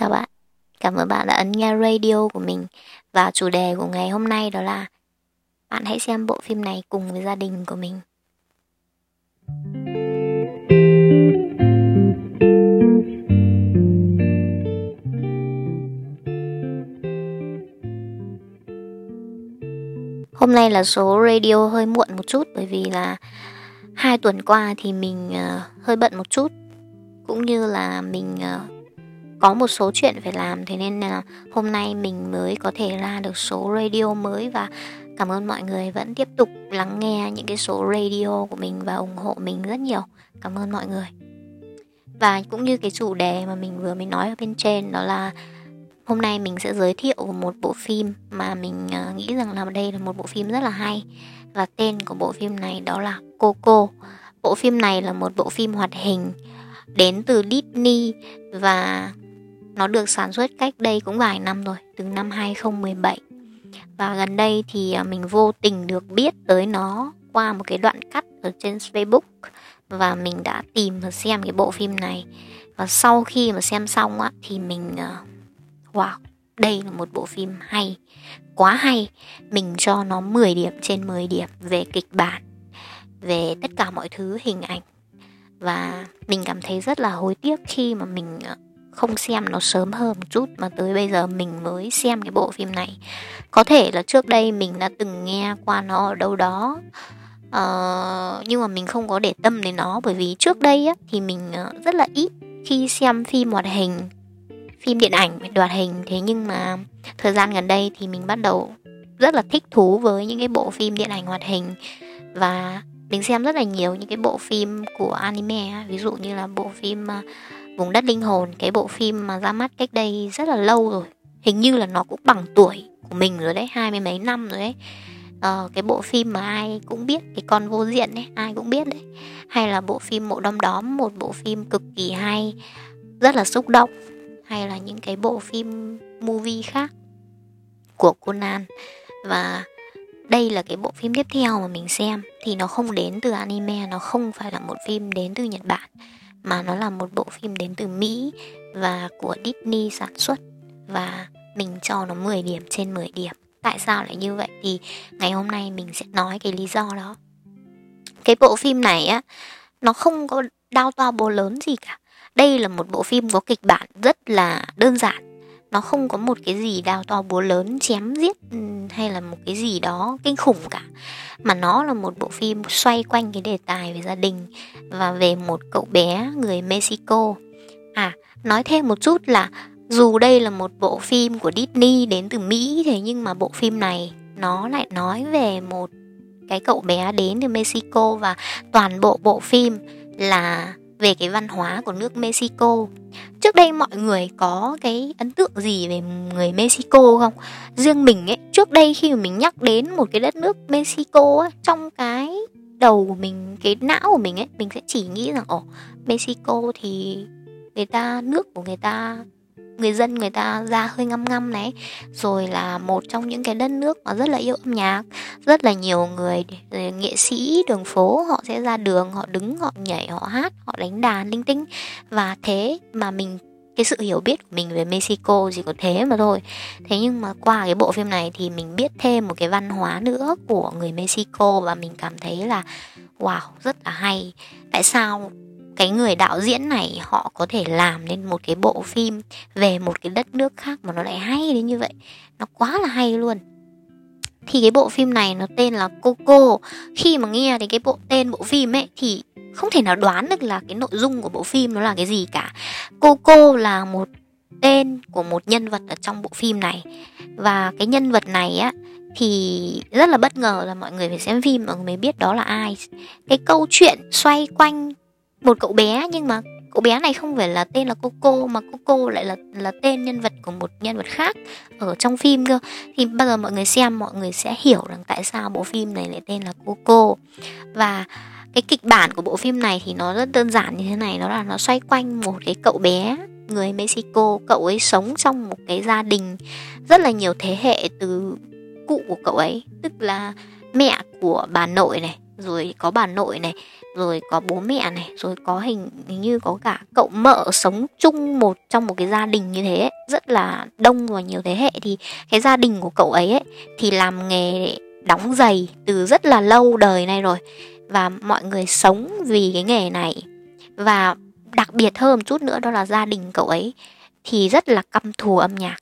Chào bạn, cảm ơn bạn đã ấn nghe radio của mình Và chủ đề của ngày hôm nay đó là Bạn hãy xem bộ phim này cùng với gia đình của mình. Hôm nay là số radio hơi muộn một chút bởi vì là hai tuần qua thì mình uh, hơi bận một chút. Cũng như là mình uh, có một số chuyện phải làm, thế nên là hôm nay mình mới có thể ra được số radio mới và cảm ơn mọi người vẫn tiếp tục lắng nghe những cái số radio của mình và ủng hộ mình rất nhiều. Cảm ơn mọi người. Và cũng như cái chủ đề mà mình vừa mới nói ở bên trên, đó là hôm nay mình sẽ giới thiệu một bộ phim mà mình à, nghĩ rằng là đây là một bộ phim rất là hay. Và tên của bộ phim này đó là Coco. Bộ phim này là một bộ phim hoạt hình đến từ Disney và nó được sản xuất cách đây cũng vài năm rồi, từ năm 2017. Và gần đây thì à, mình vô tình được biết tới nó qua một cái đoạn cắt ở trên Facebook và mình đã tìm và xem cái bộ phim này. Và sau khi mà xem xong á thì mình à, wow, đây là một bộ phim hay, quá hay. Mình cho nó 10 điểm trên 10 điểm về kịch bản, về tất cả mọi thứ hình ảnh và mình cảm thấy rất là hối tiếc khi mà mình à, không xem nó sớm hơn một chút mà tới bây giờ mình mới xem cái bộ phim này. Có thể là trước đây mình đã từng nghe qua nó ở đâu đó uh, nhưng mà mình không có để tâm đến nó bởi vì trước đây á, thì mình ờ, rất là ít khi xem phim hoạt hình phim điện ảnh đoạt hình. Thế nhưng mà thời gian gần đây thì mình bắt đầu rất là thích thú với những cái bộ phim điện ảnh hoạt hình và mình xem rất là nhiều những cái bộ phim của anime ví dụ như là bộ phim uh, Vùng đất linh hồn Cái bộ phim mà ra mắt cách đây rất là lâu rồi. Hình như là nó cũng bằng tuổi của mình rồi đấy Hai mươi mấy năm rồi đấy. Ờ, Cái bộ phim mà ai cũng biết Cái con vô diện đấy Ai cũng biết đấy. Hay là bộ phim Mộ Đom Đóm Một bộ phim cực kỳ hay Rất là xúc động. Hay là những cái bộ phim movie khác Của Conan. Và đây là cái bộ phim tiếp theo mà mình xem. Thì nó không đến từ anime nó không phải là một phim đến từ nhật bản mà nó là một bộ phim đến từ Mỹ và của Disney sản xuất và mình cho nó 10 điểm trên 10 điểm. Tại sao lại như vậy thì ngày hôm nay mình sẽ nói cái lý do đó. Cái bộ phim này á, nó không có đau to bố lớn gì cả. Đây là một bộ phim có kịch bản rất là đơn giản nó không có một cái gì đào to búa lớn chém giết ừ, hay là một cái gì đó kinh khủng cả. Mà nó là một bộ phim xoay quanh cái đề tài về gia đình và về một cậu bé người Mexico. À nói thêm một chút là dù đây là một bộ phim của Disney đến từ Mỹ, thế nhưng mà bộ phim này nó lại nói về một cái cậu bé đến từ Mexico và toàn bộ bộ phim là về cái văn hóa của nước Mexico. Trước đây mọi người có cái ấn tượng gì về người Mexico không? Riêng mình ấy, trước đây khi mà mình nhắc đến một cái đất nước Mexico ấy, trong cái đầu của mình, cái não của mình ấy, mình sẽ chỉ nghĩ rằng ồ, Mexico thì người ta nước của người ta người dân người ta ra hơi ngăm ngăm này. Rồi là một trong những cái đất nước mà rất là yêu âm nhạc. Rất là nhiều người ờ, nghệ sĩ đường phố họ sẽ ra đường, họ đứng, họ nhảy, họ hát, họ đánh đàn, linh tinh. Và thế mà mình, cái sự hiểu biết của mình về Mexico chỉ có thế mà thôi. Thế nhưng mà qua cái bộ phim này thì mình biết thêm một cái văn hóa nữa của người Mexico và mình cảm thấy là, wow, rất là hay. Tại sao cái người đạo diễn này họ có thể làm nên một cái bộ phim về một cái đất nước khác mà nó lại hay đến như vậy. Nó quá là hay luôn. Thì cái bộ phim này nó tên là Coco. Khi mà nghe đến cái bộ tên bộ phim ấy, thì không thể nào đoán được là cái nội dung của bộ phim nó là cái gì cả. Coco là một tên của một nhân vật ở trong bộ phim này. Và cái nhân vật này á, thì rất là bất ngờ là mọi người phải xem phim, mọi người mới biết đó là ai. Cái câu chuyện xoay quanh một cậu bé, nhưng mà cậu bé này không phải là tên là Coco, mà Coco lại là là tên nhân vật của một nhân vật khác ở trong phim cơ. Thì bao giờ mọi người xem, mọi người sẽ hiểu rằng tại sao bộ phim này lại tên là Coco. Và cái kịch bản của bộ phim này thì nó rất đơn giản như thế này, đó là nó xoay quanh một cái cậu bé, người Mexico. Cậu ấy sống trong một cái gia đình rất là nhiều thế hệ từ cụ của cậu ấy, tức là mẹ của bà nội này rồi có bà nội này rồi có bố mẹ này rồi có hình, hình như có cả cậu mợ sống chung một trong một cái gia đình như thế ấy, rất là đông và nhiều thế hệ. Thì cái gia đình của cậu ấy, ấy thì làm nghề đóng giày từ rất là lâu đời này rồi. Và mọi người sống vì cái nghề này. Và đặc biệt hơn một chút nữa đó là gia đình cậu ấy thì rất là căm thù âm nhạc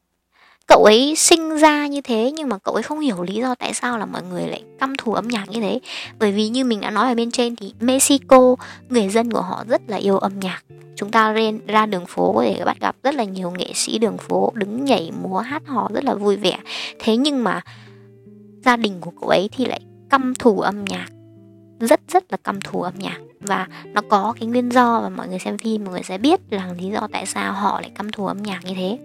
cậu ấy sinh ra như thế nhưng mà cậu ấy không hiểu lý do tại sao là mọi người lại căm thù âm nhạc như thế. Bởi vì như mình đã nói ở bên trên thì mexico, người dân của họ rất là yêu âm nhạc. Chúng ta lên, ra đường phố có thể bắt gặp rất là nhiều nghệ sĩ đường phố đứng nhảy múa, hát hò rất là vui vẻ. Thế nhưng mà gia đình của cậu ấy thì lại căm thù âm nhạc rất rất là căm thù âm nhạc. Và nó có cái nguyên do và mọi người xem phim mọi người sẽ biết là lý do tại sao họ lại căm thù âm nhạc như thế.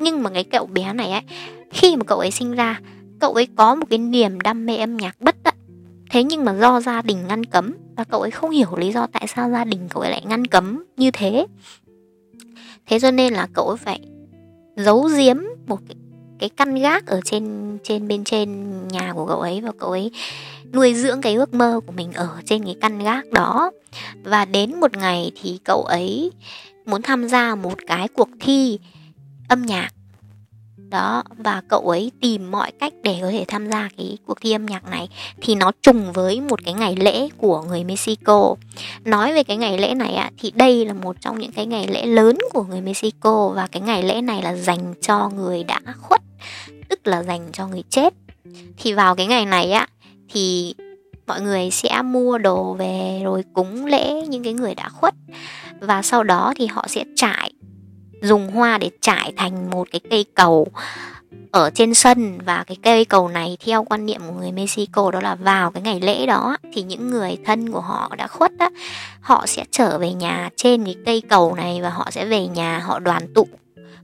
Nhưng mà cái cậu bé này ấy khi mà cậu ấy sinh ra cậu ấy có một cái niềm đam mê âm nhạc bất tận. Thế nhưng mà do gia đình ngăn cấm và cậu ấy không hiểu lý do tại sao gia đình cậu ấy lại ngăn cấm như thế. Thế cho nên là cậu ấy phải giấu giếm một cái, cái căn gác ở trên trên bên trên nhà của cậu ấy và cậu ấy nuôi dưỡng cái ước mơ của mình ở trên cái căn gác đó. Và đến một ngày thì cậu ấy muốn tham gia một cái cuộc thi âm nhạc. Đó, và cậu ấy tìm mọi cách để có thể tham gia cái cuộc thi âm nhạc này. Thì nó trùng với một cái ngày lễ của người Mexico. Nói về cái ngày lễ này ạ, thì đây là một trong những cái ngày lễ lớn của người Mexico. Và cái ngày lễ này là dành cho người đã khuất, tức là dành cho người chết. Thì vào cái ngày này á thì mọi người sẽ mua đồ về rồi cúng lễ những cái người đã khuất. Và sau đó thì họ sẽ trải, dùng hoa để trải thành một cái cây cầu ở trên sân. Và cái cây cầu này theo quan niệm của người Mexico đó là vào cái ngày lễ đó thì những người thân của họ đã khuất á, họ sẽ trở về nhà trên cái cây cầu này và họ sẽ về nhà, họ đoàn tụ,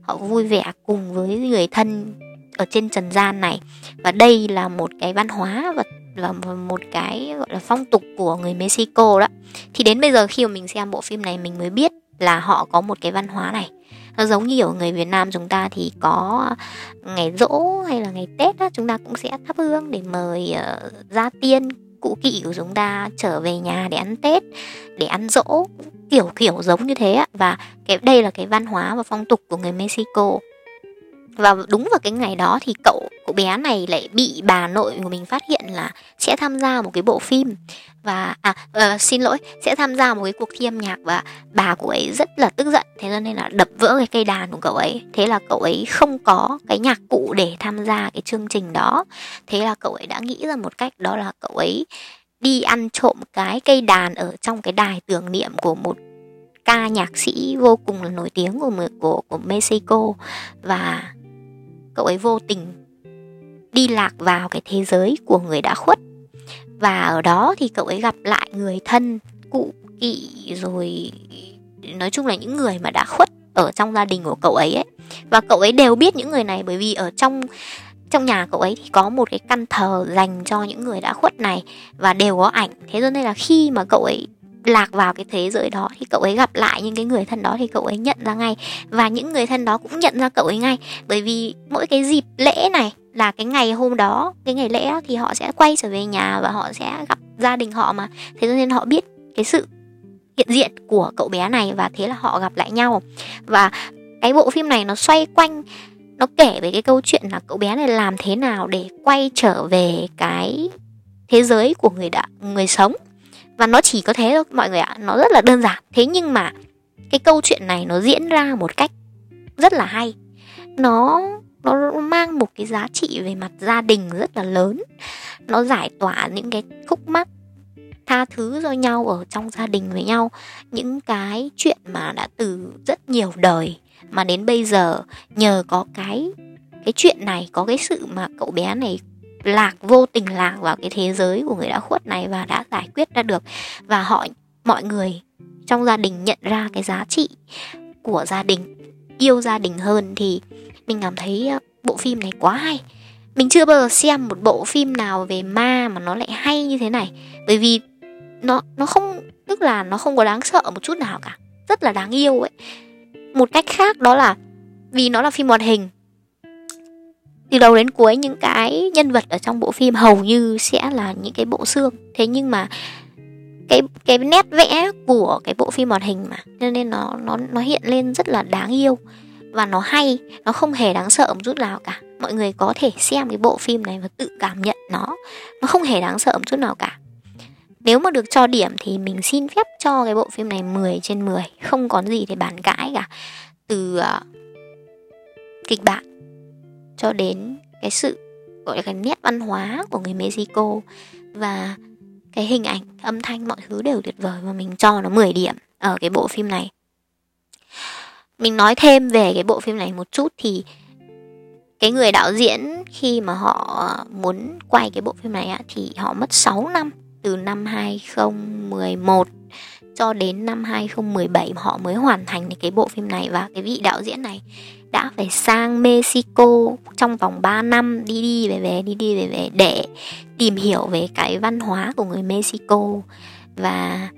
họ vui vẻ cùng với người thân ở trên trần gian này. Và đây là một cái văn hóa và là một cái gọi là phong tục của người Mexico đó. Thì đến bây giờ khi mà mình xem bộ phim này mình mới biết là họ có một cái văn hóa này. Nó giống như ở người Việt Nam chúng ta thì có ngày rỗ hay là ngày Tết đó, chúng ta cũng sẽ thắp hương để mời uh, gia tiên cụ kỵ của chúng ta trở về nhà để ăn Tết để ăn dỗ kiểu kiểu giống như thế và cái đây là cái văn hóa và phong tục của người Mexico và đúng vào cái ngày đó thì cậu cậu bé này lại bị bà nội của mình phát hiện là sẽ tham gia một cái bộ phim. Và à uh, xin lỗi sẽ tham gia một cái cuộc thi âm nhạc và bà của ấy rất là tức giận. Thế cho nên là đập vỡ cái cây đàn của cậu ấy. Thế là cậu ấy không có cái nhạc cụ để tham gia cái chương trình đó. Thế là cậu ấy đã nghĩ ra một cách đó là cậu ấy đi ăn trộm cái cây đàn ở trong cái đài tưởng niệm của một ca nhạc sĩ vô cùng là nổi tiếng của của của Mexico. Và cậu ấy vô tình đi lạc vào cái thế giới của người đã khuất. Và ở đó thì cậu ấy gặp lại người thân, cụ kỵ, rồi nói chung là những người mà đã khuất ở trong gia đình của cậu ấy ấy. Và cậu ấy đều biết những người này bởi vì ở trong trong nhà cậu ấy thì có một cái căn thờ dành cho những người đã khuất này và đều có ảnh. Thế cho nên là khi mà cậu ấy lạc vào cái thế giới đó thì cậu ấy gặp lại những cái người thân đó thì cậu ấy nhận ra ngay. Và những người thân đó cũng nhận ra cậu ấy ngay. Bởi vì mỗi cái dịp lễ này là cái ngày hôm đó, cái ngày lễ thì họ sẽ quay trở về nhà và họ sẽ gặp gia đình họ mà. Thế cho nên họ biết cái sự hiện diện của cậu bé này và thế là họ gặp lại nhau. Và cái bộ phim này nó xoay quanh, nó kể về cái câu chuyện là cậu bé này làm thế nào để quay trở về cái thế giới của người đã, người sống và nó chỉ có thế thôi, mọi người ạ. Nó rất là đơn giản. Thế nhưng mà cái câu chuyện này nó diễn ra một cách rất là hay. Nó nó mang một cái giá trị về mặt gia đình rất là lớn. Nó giải tỏa những cái khúc mắc, tha thứ cho nhau ở trong gia đình với nhau. Những cái chuyện mà đã từ rất nhiều đời mà đến bây giờ nhờ có cái cái chuyện này, có cái sự mà cậu bé này lạc, vô tình lạc vào cái thế giới của người đã khuất này và đã giải quyết ra được. Và họ, mọi người trong gia đình nhận ra cái giá trị của gia đình, yêu gia đình hơn thì mình cảm thấy ờ, bộ phim này quá hay. Mình chưa bao giờ xem một bộ phim nào về ma mà nó lại hay như thế này. Bởi vì nó nó không, tức là nó không có đáng sợ một chút nào cả. Rất là đáng yêu ấy. Một cách khác đó là, vì nó là phim hoạt hình từ đầu đến cuối những cái nhân vật ở trong bộ phim hầu như sẽ là những cái bộ xương. Thế nhưng mà cái cái nét vẽ của cái bộ phim hoạt hình mà cho nên nó nó nó hiện lên rất là đáng yêu. Và nó hay nó không hề đáng sợ một chút nào cả. Mọi người có thể xem cái bộ phim này và tự cảm nhận nó nó không hề đáng sợ một chút nào cả. Nếu mà được cho điểm thì mình xin phép cho cái bộ phim này 10 trên 10 không có gì để bàn cãi cả. Từ uh, kịch bản cho đến cái sự gọi là cái nét văn hóa của người Mexico và cái hình ảnh âm thanh mọi thứ đều tuyệt vời và mình cho nó 10 điểm ở cái bộ phim này. Mình nói thêm về cái bộ phim này một chút thì cái người đạo diễn khi mà họ muốn quay cái bộ phim này á, thì họ mất 6 năm từ năm 2011 cho đến năm 2017 họ mới hoàn thành cái bộ phim này. Và cái vị đạo diễn này đã phải sang Mexico trong vòng 3 năm đi đi về về đi đi về về để tìm hiểu về cái văn hóa của người Mexico. Và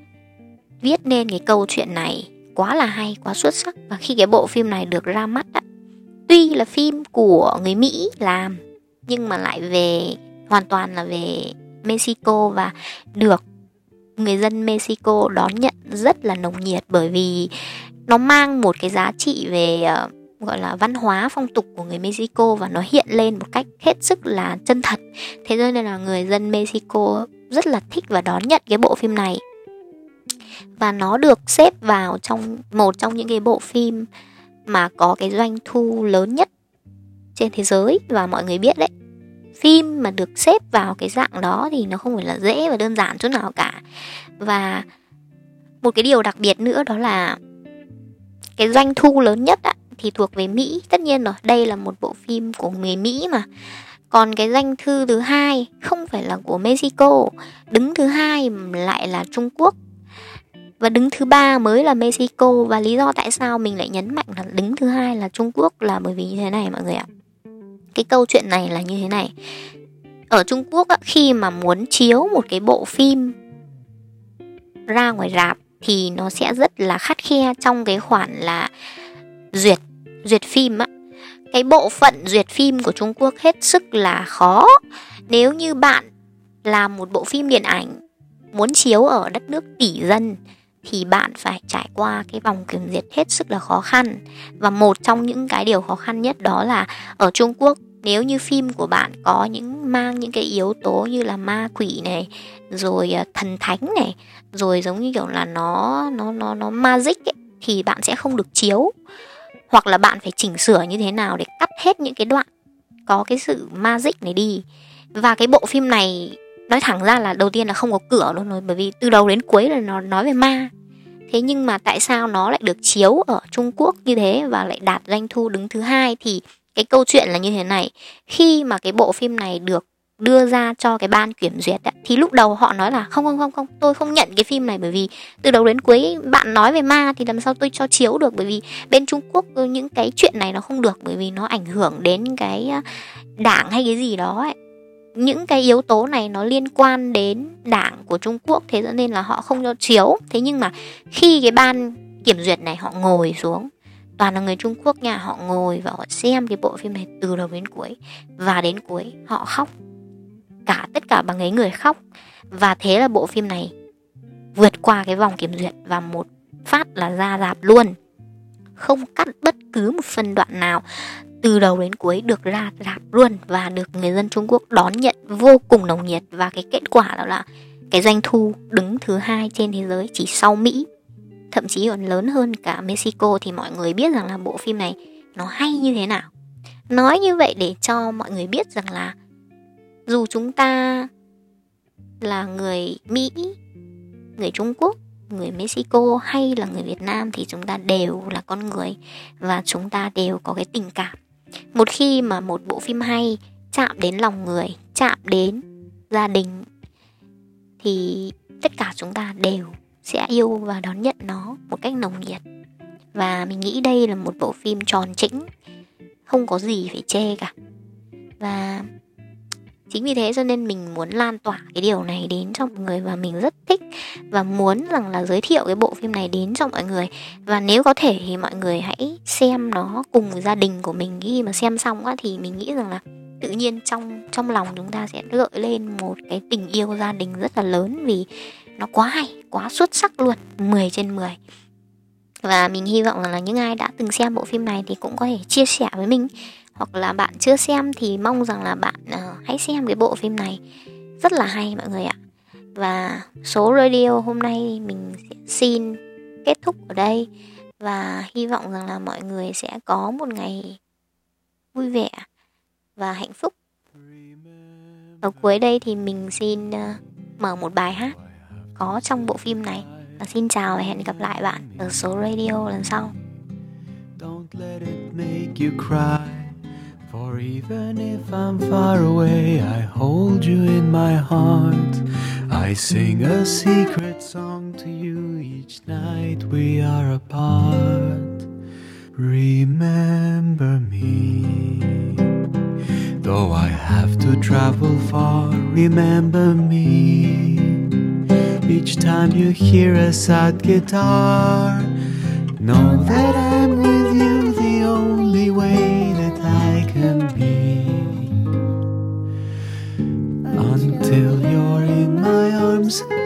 viết nên cái câu chuyện này quá là hay quá xuất sắc. Và khi cái bộ phim này được ra mắt á, tuy là phim của người Mỹ làm nhưng mà lại về hoàn toàn là về Mexico và được người dân Mexico đón nhận rất là nồng nhiệt bởi vì nó mang một cái giá trị về uh, gọi là văn hóa phong tục của người Mexico và nó hiện lên một cách hết sức là chân thật. Thế cho nên là người dân Mexico rất là thích và đón nhận cái bộ phim này. Và nó được xếp vào trong một trong những cái bộ phim mà có cái doanh thu lớn nhất trên thế giới và mọi người biết đấy phim mà được xếp vào cái dạng đó thì nó không phải là dễ và đơn giản chút nào cả. Và một cái điều đặc biệt nữa đó là cái doanh thu lớn nhất á, thì thuộc về Mỹ. Tất nhiên rồi đây là một bộ phim của người Mỹ mà. Còn cái danh thư thứ hai không phải là của Mexico đứng thứ hai lại là Trung Quốc. Và đứng thứ ba mới là Mexico. Và lý do tại sao mình lại nhấn mạnh là đứng thứ hai là Trung Quốc là bởi vì như thế này mọi người ạ cái câu chuyện này là như thế này. Ở Trung Quốc khi mà muốn chiếu một cái bộ phim ra ngoài rạp thì nó sẽ rất là khắt khe trong cái khoản là duyệt duyệt phim á. Cái bộ phận duyệt phim của Trung Quốc hết sức là khó. Nếu như bạn làm một bộ phim điện ảnh muốn chiếu ở đất nước tỷ dân thì bạn phải trải qua cái vòng kiểm duyệt hết sức là khó khăn. Và một trong những cái điều khó khăn nhất đó là ở Trung Quốc nếu như phim của bạn có những mang những cái yếu tố như là ma quỷ này rồi à, thần thánh này rồi giống như kiểu là nó nó nó nó magic ấy, thì bạn sẽ không được chiếu. Hoặc là bạn phải chỉnh sửa như thế nào để cắt hết những cái đoạn có cái sự magic này đi. Và cái bộ phim này nói thẳng ra là đầu tiên là không có cửa luôn rồi bởi vì từ đầu đến cuối là nó nói về ma. Thế nhưng mà tại sao nó lại được chiếu ở Trung Quốc như thế và lại đạt doanh thu đứng thứ hai thì cái câu chuyện là như thế này. Khi mà cái bộ phim này được đưa ra cho cái ban kiểm duyệt ấy, thì lúc đầu họ nói là không không không không tôi không nhận cái phim này bởi vì từ đầu đến cuối bạn nói về ma thì làm sao tôi cho chiếu được? Bởi vì bên Trung Quốc những cái chuyện này nó không được bởi vì nó ảnh hưởng đến cái à, đảng hay cái gì đó ấy những cái yếu tố này nó liên quan đến đảng của Trung Quốc, thế cho nên là họ không cho chiếu. Thế nhưng mà khi cái ban kiểm duyệt này họ ngồi xuống, toàn là người Trung Quốc nha, họ ngồi và họ xem cái bộ phim này từ đầu đến cuối và đến cuối, họ khóc. Cả, tất cả bằng ấy người khóc. Và thế là bộ phim này vượt qua cái vòng kiểm duyệt và một phát là ra rạp luôn. Không cắt bất cứ một phân đoạn nào từ đầu đến cuối được ra rạp luôn và được người dân Trung Quốc đón nhận vô cùng nồng nhiệt. Và cái kết quả đó là cái doanh thu đứng thứ hai trên thế giới chỉ sau Mỹ, thậm chí còn lớn hơn cả Mexico. Thì mọi người biết rằng là bộ phim này nó hay như thế nào. Nói như vậy để cho mọi người biết rằng là dù chúng ta là người Mỹ, người Trung Quốc, người Mexico hay là người Việt Nam thì chúng ta đều là con người và chúng ta đều có cái tình cảm một khi mà một bộ phim hay chạm đến lòng người, chạm đến gia đình, thì tất cả chúng ta đều sẽ yêu và đón nhận nó một cách nồng nhiệt. Và mình nghĩ đây là một bộ phim tròn chỉnh không có gì phải chê cả. Và chính vì thế cho nên mình muốn lan tỏa cái điều này đến cho mọi người và mình rất thích và muốn rằng là giới thiệu cái bộ phim này đến cho mọi người. Và nếu có thể thì mọi người hãy xem nó cùng với gia đình của mình. Khi mà xem xong á thì mình nghĩ rằng là tự nhiên trong trong lòng chúng ta sẽ gợi lên một cái tình yêu gia đình rất là lớn vì nó quá hay, quá xuất sắc luôn 10 trên 10 và mình hy vọng là những ai đã từng xem bộ phim này thì cũng có thể chia sẻ với mình hoặc là bạn chưa xem thì mong rằng là bạn uh, hãy xem cái bộ phim này. Rất là hay mọi người ạ. Và số radio hôm nay mình sẽ xin kết thúc ở đây. Và hy vọng rằng là mọi người sẽ có một ngày vui vẻ và hạnh phúc. Ở cuối đây thì mình xin uh, mở một bài hát có trong bộ phim này. Và xin chào và hẹn gặp lại bạn ở số radio lần sau. Don't let it make you cry. For even if I'm far away I hold you in my heart. I sing a secret song to you each night we are apart. Remember me. Though I have to travel far, remember me. Each time you hear a sad guitar, know that I'm with you the only way times.